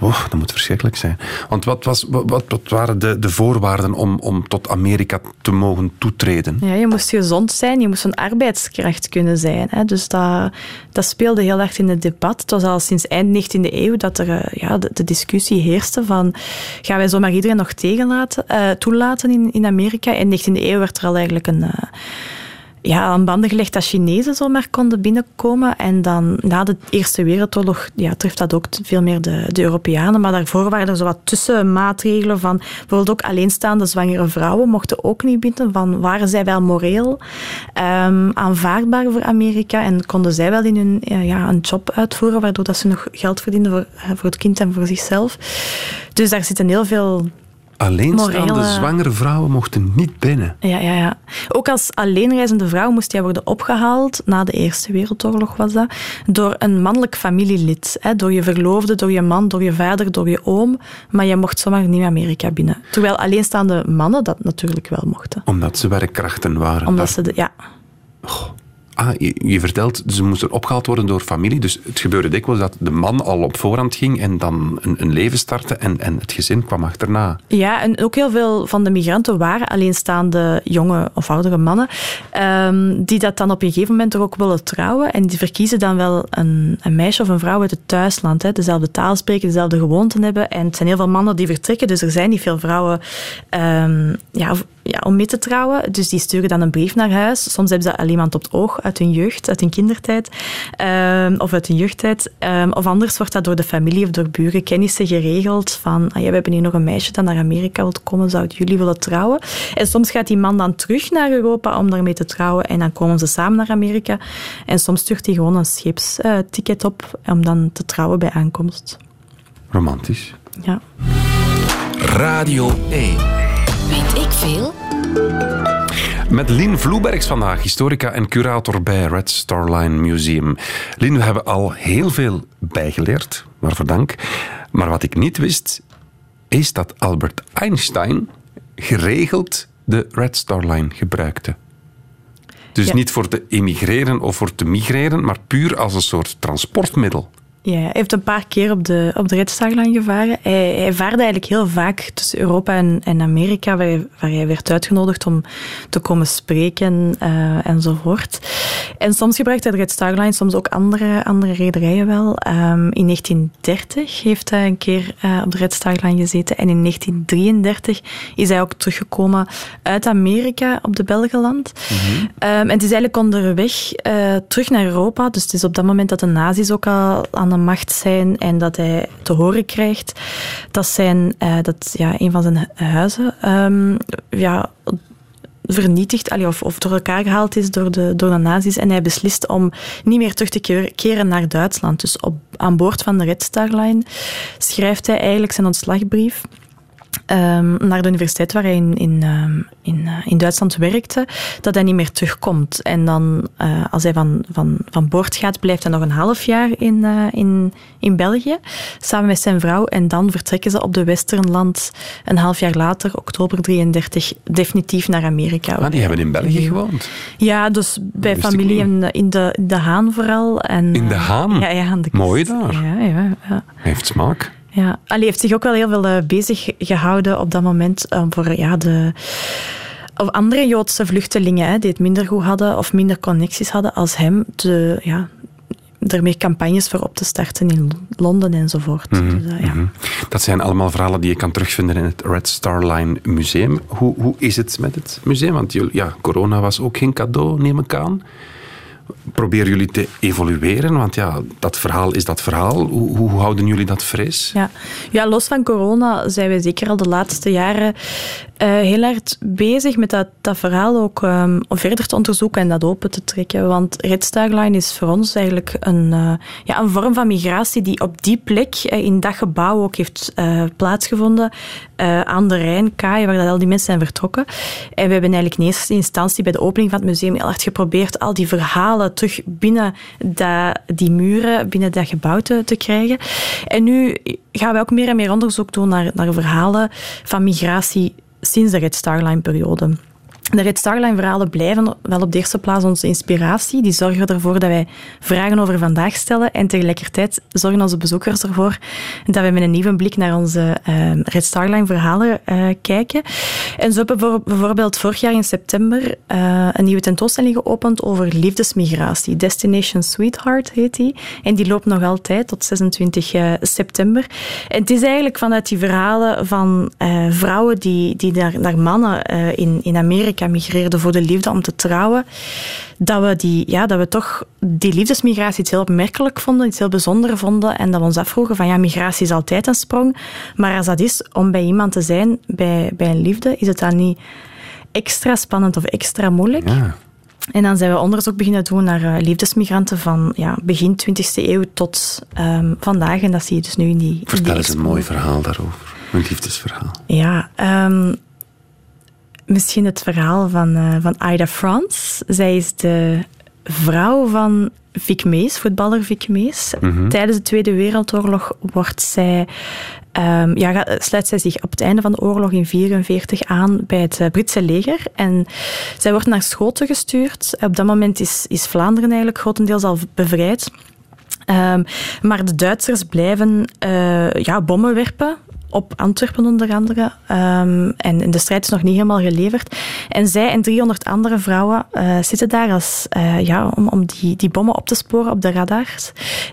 Dat moet verschrikkelijk zijn. Want wat, was, wat, wat waren de, de voorwaarden om, om tot Amerika te mogen toetreden? Ja, je moest gezond zijn, je moest een arbeidskracht kunnen zijn. Hè. Dus dat, dat speelde heel erg in het debat. Het was al sinds eind 19e eeuw dat er eh, ja, de, discussie heerste van gaan wij zomaar iedereen nog tegenlaten, uh, toelaten in, in Amerika? In de 19e eeuw werd er al eigenlijk een... Uh, ja, aan banden gelegd dat Chinezen zomaar konden binnenkomen. En dan na de Eerste Wereldoorlog ja, treft dat ook veel meer de, de Europeanen. Maar daarvoor waren er zo wat tussenmaatregelen van bijvoorbeeld ook alleenstaande zwangere vrouwen mochten ook niet binnen. Van waren zij wel moreel um, aanvaardbaar voor Amerika en konden zij wel in hun ja, een job uitvoeren, waardoor dat ze nog geld verdienden voor, voor het kind en voor zichzelf. Dus daar zitten heel veel Alleenstaande morele... zwangere vrouwen mochten niet binnen. Ja, ja, ja. Ook als alleenreizende vrouw moest jij worden opgehaald, na de Eerste Wereldoorlog was dat, door een mannelijk familielid. Hè, door je verloofde, door je man, door je vader, door je oom. Maar je mocht zomaar niet Amerika binnen. Terwijl alleenstaande mannen dat natuurlijk wel mochten. Omdat ze werkkrachten waren. Omdat ze, de, ja. Ah, je, vertelt, ze moesten opgehaald worden door familie. Dus het gebeurde dikwijls dat de man al op voorhand ging en dan een, een, leven startte en, en het gezin kwam achterna. Ja, en ook heel veel van de migranten waren alleenstaande jonge of oudere mannen um, die dat dan op een gegeven moment toch ook willen trouwen. En die verkiezen dan wel een, een meisje of een vrouw uit het thuisland. Hè, dezelfde taal spreken, dezelfde gewoonten hebben. En het zijn heel veel mannen die vertrekken, dus er zijn niet veel vrouwen um, ja, ja, om mee te trouwen. Dus die sturen dan een brief naar huis. Soms hebben ze al iemand op het oog uit hun jeugd, uit hun kindertijd um, of uit hun jeugdtijd. Um, of anders wordt dat door de familie of door buren, kennissen geregeld van ah, ja, we hebben hier nog een meisje dat naar Amerika wil komen, zouden jullie willen trouwen? En soms gaat die man dan terug naar Europa om daarmee te trouwen en dan komen ze samen naar Amerika. En soms stuurt hij gewoon een scheepsticket op om dan te trouwen bij aankomst. Romantisch. Ja. Radio 1. Weet ik veel? Met Lien Vloebergs vandaag, historica en curator bij Red Star Line Museum. Lien, we hebben al heel veel bijgeleerd, waarvoor dank. Maar wat ik niet wist, is dat Albert Einstein geregeld de Red Star Line gebruikte. Dus ja. niet voor te emigreren of voor te migreren, maar puur als een soort transportmiddel. Ja, hij heeft een paar keer op de, op de Ritstaglaan gevaren. Hij, hij vaarde eigenlijk heel vaak tussen Europa en, en Amerika, waar hij, waar hij werd uitgenodigd om te komen spreken uh, enzovoort. En soms gebruikte hij de Ritstaglaan, soms ook andere, andere rederijen wel. Um, in 1930 heeft hij een keer uh, op de Ritstaglaan gezeten en in 1933 is hij ook teruggekomen uit Amerika op de Belgenland. Mm -hmm. um, en het is eigenlijk onderweg uh, terug naar Europa, dus het is op dat moment dat de nazi's ook al aan de macht zijn en dat hij te horen krijgt dat, zijn, uh, dat ja, een van zijn huizen um, ja, vernietigd of, of door elkaar gehaald is door de, door de nazi's. En hij beslist om niet meer terug te keren naar Duitsland. Dus op, aan boord van de Red Star Line schrijft hij eigenlijk zijn ontslagbrief. Um, naar de universiteit waar hij in, in, um, in, uh, in Duitsland werkte, dat hij niet meer terugkomt. En dan, uh, als hij van, van, van boord gaat, blijft hij nog een half jaar in, uh, in, in België, samen met zijn vrouw. En dan vertrekken ze op de Westernland een half jaar later, oktober 33, definitief naar Amerika. Ah, die hebben in België gewoond? Ja, dus bij familie in, in, de, in de Haan vooral. En, in de Haan? Ja, ja aan de Mooi daar. Ja, ja, ja. Heeft smaak. Ja, Ali heeft zich ook wel heel veel uh, bezig gehouden op dat moment um, voor ja, de of andere Joodse vluchtelingen hè, die het minder goed hadden of minder connecties hadden als hem, de, ja, er meer campagnes voor op te starten in Londen enzovoort. Mm -hmm. dus, uh, ja. mm -hmm. Dat zijn allemaal verhalen die je kan terugvinden in het Red Star Line Museum. Hoe, hoe is het met het museum? Want ja, corona was ook geen cadeau, neem ik aan proberen jullie te evolueren? Want ja, dat verhaal is dat verhaal. Hoe, hoe houden jullie dat fris? Ja. ja, los van corona zijn we zeker al de laatste jaren uh, heel hard bezig met dat, dat verhaal ook um, verder te onderzoeken en dat open te trekken. Want Red is voor ons eigenlijk een, uh, ja, een vorm van migratie die op die plek, uh, in dat gebouw ook heeft plaatsgevonden, aan de Rijnkaai, waar dat al die mensen zijn vertrokken. En we hebben eigenlijk in eerste instantie bij de opening van het museum heel hard geprobeerd al die verhalen terug binnen die muren, binnen dat gebouw te, te krijgen. En nu gaan we ook meer en meer onderzoek doen naar, naar verhalen van migratie sinds de Red Star Line-periode. De Red Star Line verhalen blijven wel op de eerste plaats onze inspiratie. Die zorgen ervoor dat wij vragen over vandaag stellen en tegelijkertijd zorgen onze bezoekers ervoor dat we met een nieuwe blik naar onze uh, Red Star Line verhalen uh, kijken. En zo hebben we bijvoorbeeld vorig jaar in september uh, een nieuwe tentoonstelling geopend over liefdesmigratie. Destination Sweetheart heet die. En die loopt nog altijd tot 26 september. En het is eigenlijk vanuit die verhalen van vrouwen die, die naar, naar mannen in, in Amerika migreerden voor de liefde om te trouwen, dat we, die, ja, dat we toch die liefdesmigratie iets heel opmerkelijk vonden, iets heel bijzonder vonden en dat we ons afvroegen van ja, migratie is altijd een sprong, maar als dat is om bij iemand te zijn, bij, bij een liefde, is het dan niet extra spannend of extra moeilijk? Ja. En dan zijn we onderzoek beginnen doen naar uh, liefdesmigranten van ja, begin 20e eeuw tot um, vandaag. En dat zie je dus nu in die. Vertel in eens een mooi verhaal daarover. Een liefdesverhaal. Ja, um, misschien het verhaal van, uh, van Ida France. Zij is de vrouw van Vic Mees, voetballer Vic Mees. Mm -hmm. Tijdens de Tweede Wereldoorlog wordt zij, um, ja, sluit zij zich op het einde van de oorlog in 1944 aan bij het uh, Britse leger. En zij wordt naar Schoten gestuurd. Op dat moment is, is Vlaanderen eigenlijk grotendeels al bevrijd. Um, maar de Duitsers blijven uh, ja, bommen werpen op Antwerpen onder andere. Um, en, de strijd is nog niet helemaal geleverd. En zij en 300 andere vrouwen uh, zitten daar als, uh, ja, om, om die, die bommen op te sporen op de radars.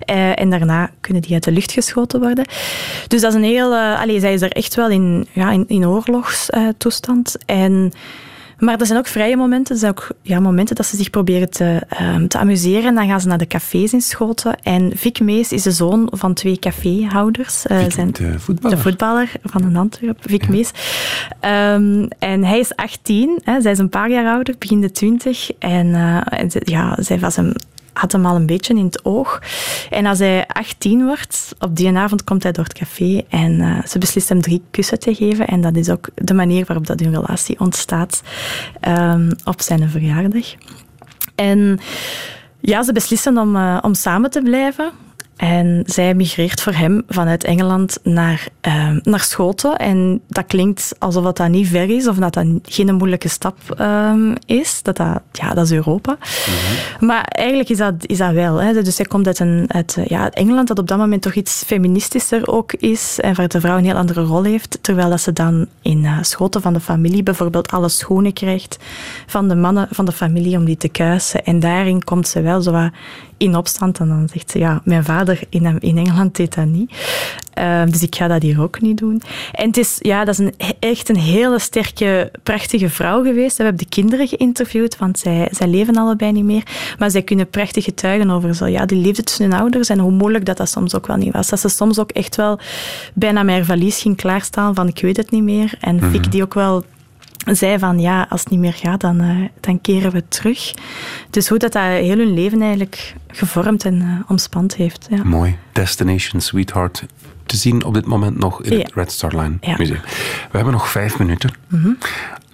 Uh, en daarna kunnen die uit de lucht geschoten worden. Dus dat is een heel... Allee, zij is er echt wel in, ja, in, in oorlogstoestand. en... Maar er zijn ook vrije momenten. Er zijn ook ja, momenten dat ze zich proberen te, um, te amuseren. Dan gaan ze naar de cafés in Schoten. En Vic Mees is de zoon van twee caféhouders. Uh, zijn de voetballer. De voetballer van een Antwerp, Vic ja. Mees. Um, en hij is 18. Hè, zij is een paar jaar ouder, begin de 20. En, uh, en ja, zij was hem had hem al een beetje in het oog. En als hij 18 wordt, op die avond komt hij door het café en uh, ze beslist hem drie kussen te geven. En dat is ook de manier waarop dat hun relatie ontstaat um, op zijn verjaardag. En ja, ze beslissen om, uh, om samen te blijven. En zij migreert voor hem vanuit Engeland naar, uh, naar Schoten. En dat klinkt alsof dat, dat niet ver is, of dat dat geen moeilijke stap um, is. Dat, dat, ja, dat is Europa. Mm -hmm. Maar eigenlijk is dat, is dat wel. Hè. Dus zij komt uit, een, uit ja, Engeland, dat op dat moment toch iets feministischer ook is. En waar de vrouw een heel andere rol heeft. Terwijl dat ze dan in uh, Schoten van de familie bijvoorbeeld alle schoenen krijgt van de mannen van de familie om die te kuisen. En daarin komt ze wel zo wat in opstand. En dan zegt ze, ja, mijn vader in, in Engeland deed dat niet. Uh, dus ik ga dat hier ook niet doen. En het is, ja, dat is een, echt een hele sterke, prachtige vrouw geweest. We hebben de kinderen geïnterviewd, want zij, zij leven allebei niet meer. Maar zij kunnen prachtig getuigen over zo, ja, die liefde tussen hun ouders en hoe moeilijk dat, dat soms ook wel niet was. Dat ze soms ook echt wel bijna mijn verlies ging klaarstaan van ik weet het niet meer. En mm -hmm. Fik die ook wel zei van ja, als het niet meer gaat, dan, uh, dan keren we terug. Dus hoe dat, dat heel hun leven eigenlijk gevormd en uh, omspand heeft. Ja. Mooi. Destination Sweetheart te zien op dit moment nog in ja. het Red Star Line ja. Museum. We hebben nog vijf minuten. Mm -hmm.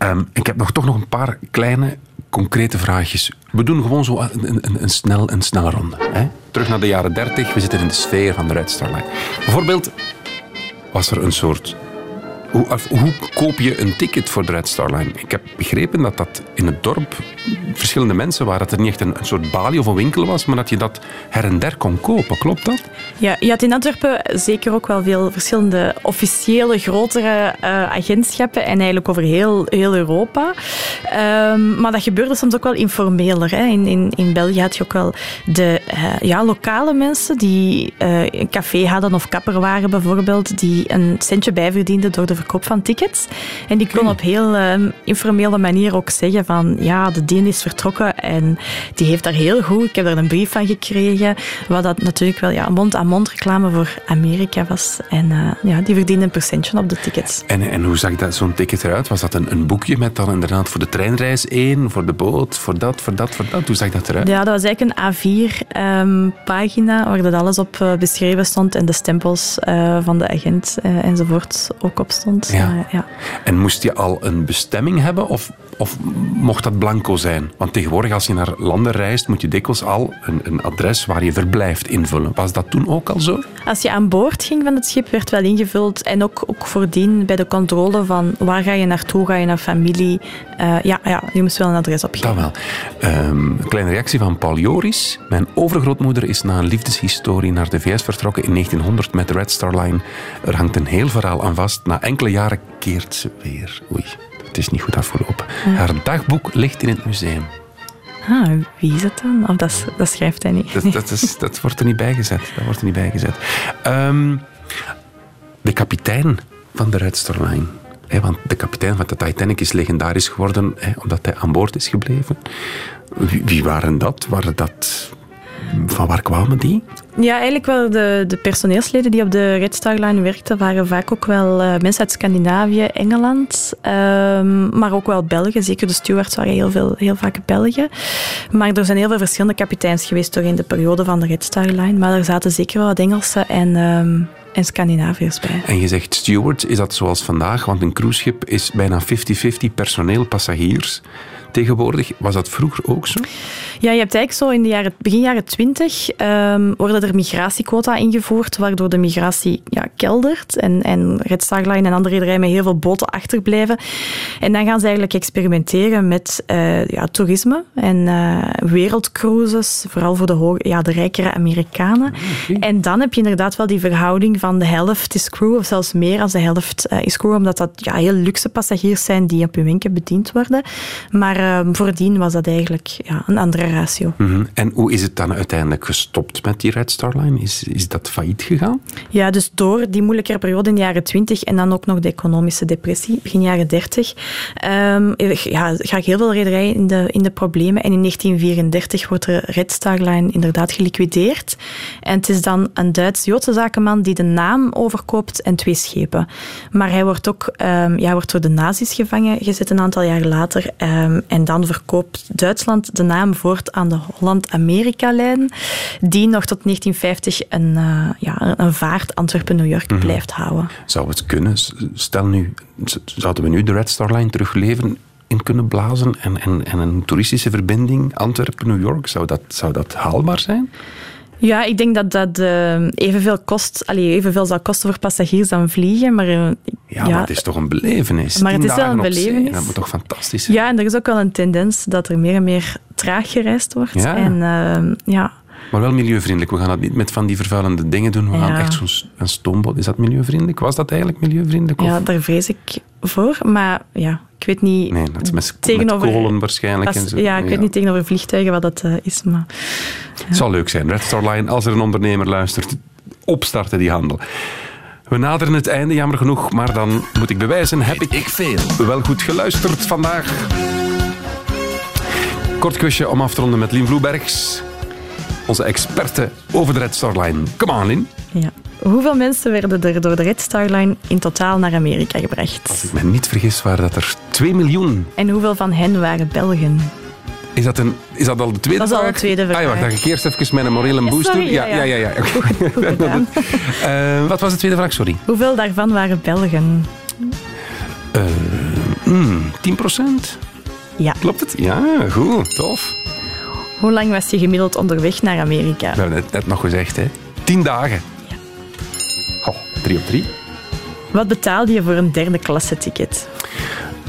um, ik heb nog toch nog een paar kleine, concrete vraagjes. We doen gewoon zo een, een, een, snel, een snelle ronde. Hè? Terug naar de jaren dertig. We zitten in de sfeer van de Red Star Line. Bijvoorbeeld was er een soort hoe, hoe, koop je een ticket voor de Red Star Line? Ik heb begrepen dat dat in het dorp verschillende mensen waren. Dat er niet echt een, een, soort balie of een winkel was, maar dat je dat her en der kon kopen. Klopt dat? Ja, je had in Antwerpen zeker ook wel veel verschillende officiële, grotere uh, agentschappen. En eigenlijk over heel, heel Europa. Um, maar dat gebeurde soms ook wel informeler. Hè. In, in, in België had je ook wel de uh, ja, lokale mensen die uh, een café hadden of kapper waren bijvoorbeeld, die een centje bijverdienden door de verkoop van tickets. En die kon op heel uh, informele manier ook zeggen van ja, de dien is vertrokken en die heeft daar heel goed, ik heb daar een brief van gekregen, wat dat natuurlijk wel ja, mond-aan-mond reclame voor Amerika was. En uh, ja, die verdiende een percentje op de tickets. En, en hoe zag dat zo'n ticket eruit? Was dat een, een boekje met dan inderdaad voor de treinreis één, voor de boot, voor dat, voor dat, voor dat? Hoe zag dat eruit? Ja, dat was eigenlijk een A4-pagina um, waar dat alles op uh, beschreven stond en de stempels uh, van de agent enzovoort ook op. avond. Ja. Eh, ja. En moest je al een bestemming hebben of, of mocht dat blanco zijn? Want tegenwoordig als je naar landen reist, moet je dikwijls al een, een adres waar je verblijft invullen. Was dat toen ook al zo? Als je aan boord ging van het schip, werd wel ingevuld. En ook, ook voordien bij de controle van waar ga je naartoe, ga je naar familie. Eh, ja, ja, je moest wel een adres opgeven. Dat wel. Ehm, een kleine reactie van Paul Joris. Mijn overgrootmoeder is na een liefdeshistorie naar de VS vertrokken in 1900 met de Red Star Line. Er hangt een heel verhaal aan vast. Na enkele jaren keert ze weer. Oei, het is niet goed afgelopen. Haar dagboek ligt in het museum. Ah, wie is het dan? Of dat, dat schrijft hij niet. Dat, dat, is, dat wordt er niet bijgezet. Dat wordt er niet bijgezet. Ehm, de kapitein van de Red Star Line. Hè, want de kapitein van de Titanic is legendarisch geworden omdat hij aan boord is gebleven. Wie, wie waren dat? Waren dat... Van waar kwamen die? Ja, eigenlijk wel de, de personeelsleden die op de Red Star Line werkten, waren vaak ook wel eh, mensen uit Scandinavië, Engeland, ehm, maar ook wel België. Zeker de stewards waren heel, veel, heel vaak Belgen. Maar er zijn heel veel verschillende kapiteins geweest doorheen de periode van de Red Star Line. Maar er zaten zeker wel wat Engelsen en, ehm, en Scandinaviërs bij. En je zegt steward, is dat zoals vandaag? Want een cruiseschip is bijna 50-50 personeel, passagiers. Tegenwoordig, was dat vroeger ook zo? Ja, je hebt eigenlijk zo in de jaren, begin jaren 20 ehm, worden er migratiequota ingevoerd, waardoor de migratie ja, keldert en, en Red Star Line en andere rederijen met heel veel boten achterblijven. En dan gaan ze eigenlijk experimenteren met eh, ja, toerisme en eh, wereldcruises, vooral voor de, hoog, ja, de rijkere Amerikanen. En dan heb je inderdaad wel die verhouding van de helft is crew, of zelfs meer als de helft eh, is crew, omdat dat ja, heel luxe passagiers zijn die op hun wenken bediend worden. Maar ehm, voordien was dat eigenlijk ja, een andere ratio. Mhm. En hoe is het dan uiteindelijk gestopt met die Red Star Line? Is, is dat failliet gegaan? Ja, dus door die moeilijkere periode in de jaren 20 en dan ook nog de economische depressie, begin jaren 30, ehm, ja, ga ik heel veel rederijen in de, in de problemen. En in 1934 wordt de Red Star Line inderdaad geliquideerd. En het is dan een Duits-Joodse zakenman die de naam overkoopt en twee schepen. Maar hij wordt ook ehm, ja, wordt door de nazi's gevangen gezet een aantal jaar later. Ehm, en dan verkoopt Duitsland de naam aan de Holland-Amerika-lijn, die nog tot 1950 een, uh, ja, een vaart Antwerpen-New York Mhm. blijft houden. Zou het kunnen? Stel nu, zouden we nu de Red Star Line terugleven in kunnen blazen en, en, en een toeristische verbinding Antwerpen-New York? Zou dat, zou dat haalbaar zijn? Ja, ik denk dat dat uh, evenveel kost, allee, evenveel zal kosten voor passagiers dan vliegen. Maar, uh, ja, ja, maar het is toch een belevenis? Maar het is wel een belevenis. Dat moet toch fantastisch zijn? Ja, en er is ook wel een tendens dat er meer en meer traag gereisd wordt. Ja. En, uh, ja. Maar wel milieuvriendelijk. We gaan dat niet met van die vervuilende dingen doen. We Ja. gaan echt zo'n een stoomboot. Is dat milieuvriendelijk? Was dat eigenlijk milieuvriendelijk? Of? ja, daar vrees ik voor. Maar ja, ik weet niet... Nee, dat is met, tegenover, met kolen waarschijnlijk. als- en zo. ja, ik weet niet tegenover vliegtuigen wat dat eh, is, maar... Het zal leuk zijn. Red Star Line, als er een ondernemer luistert, opstarten die handel. We naderen het einde, jammer genoeg, maar dan moet ik bewijzen, heb ik, ik veel. wel goed geluisterd vandaag. Kort quizje om af te ronden met Lien Vloebergs, onze experte over de Red Star Line. Come on, Lien. Ja. Hoeveel mensen werden er door de Red Star Line in totaal naar Amerika Als gebracht? ik me niet vergis, waren dat er 2 miljoen. En hoeveel van hen waren Belgen? Is dat, een, is dat al de tweede Dat is al vraag? de tweede vraag. Ah, ja, wacht, dan ga ik eerst even mijn morele Ja, boost doen. ja, ja. ja, ja. ja. (laughs) Goed gedaan. (laughs) Eh, wat was de tweede vraag? Sorry. Hoeveel daarvan waren Belgen? Eh, mm, 10 procent? Ja. Klopt het? Ja, goed, tof. Hoe lang was je gemiddeld onderweg naar Amerika? We hebben het net nog gezegd, hè. 10 dagen. Ja. Oh, 3 op 3. Wat betaalde je voor een derde klasse ticket?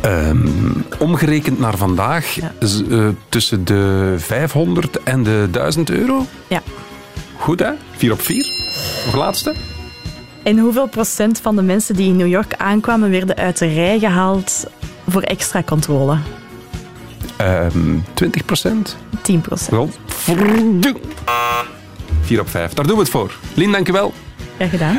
Ehm, omgerekend naar vandaag, Ja. eh, tussen de 500 en de 1000 euro. Ja. Goed, hè? 4 op 4. Nog laatste. En hoeveel procent van de mensen die in New York aankwamen werden uit de rij gehaald voor extra controle? Ehm 20 procent. 10 procent. Wel, 4 op 5. Daar doen we het voor. Lien, dank je wel. Ja, gedaan.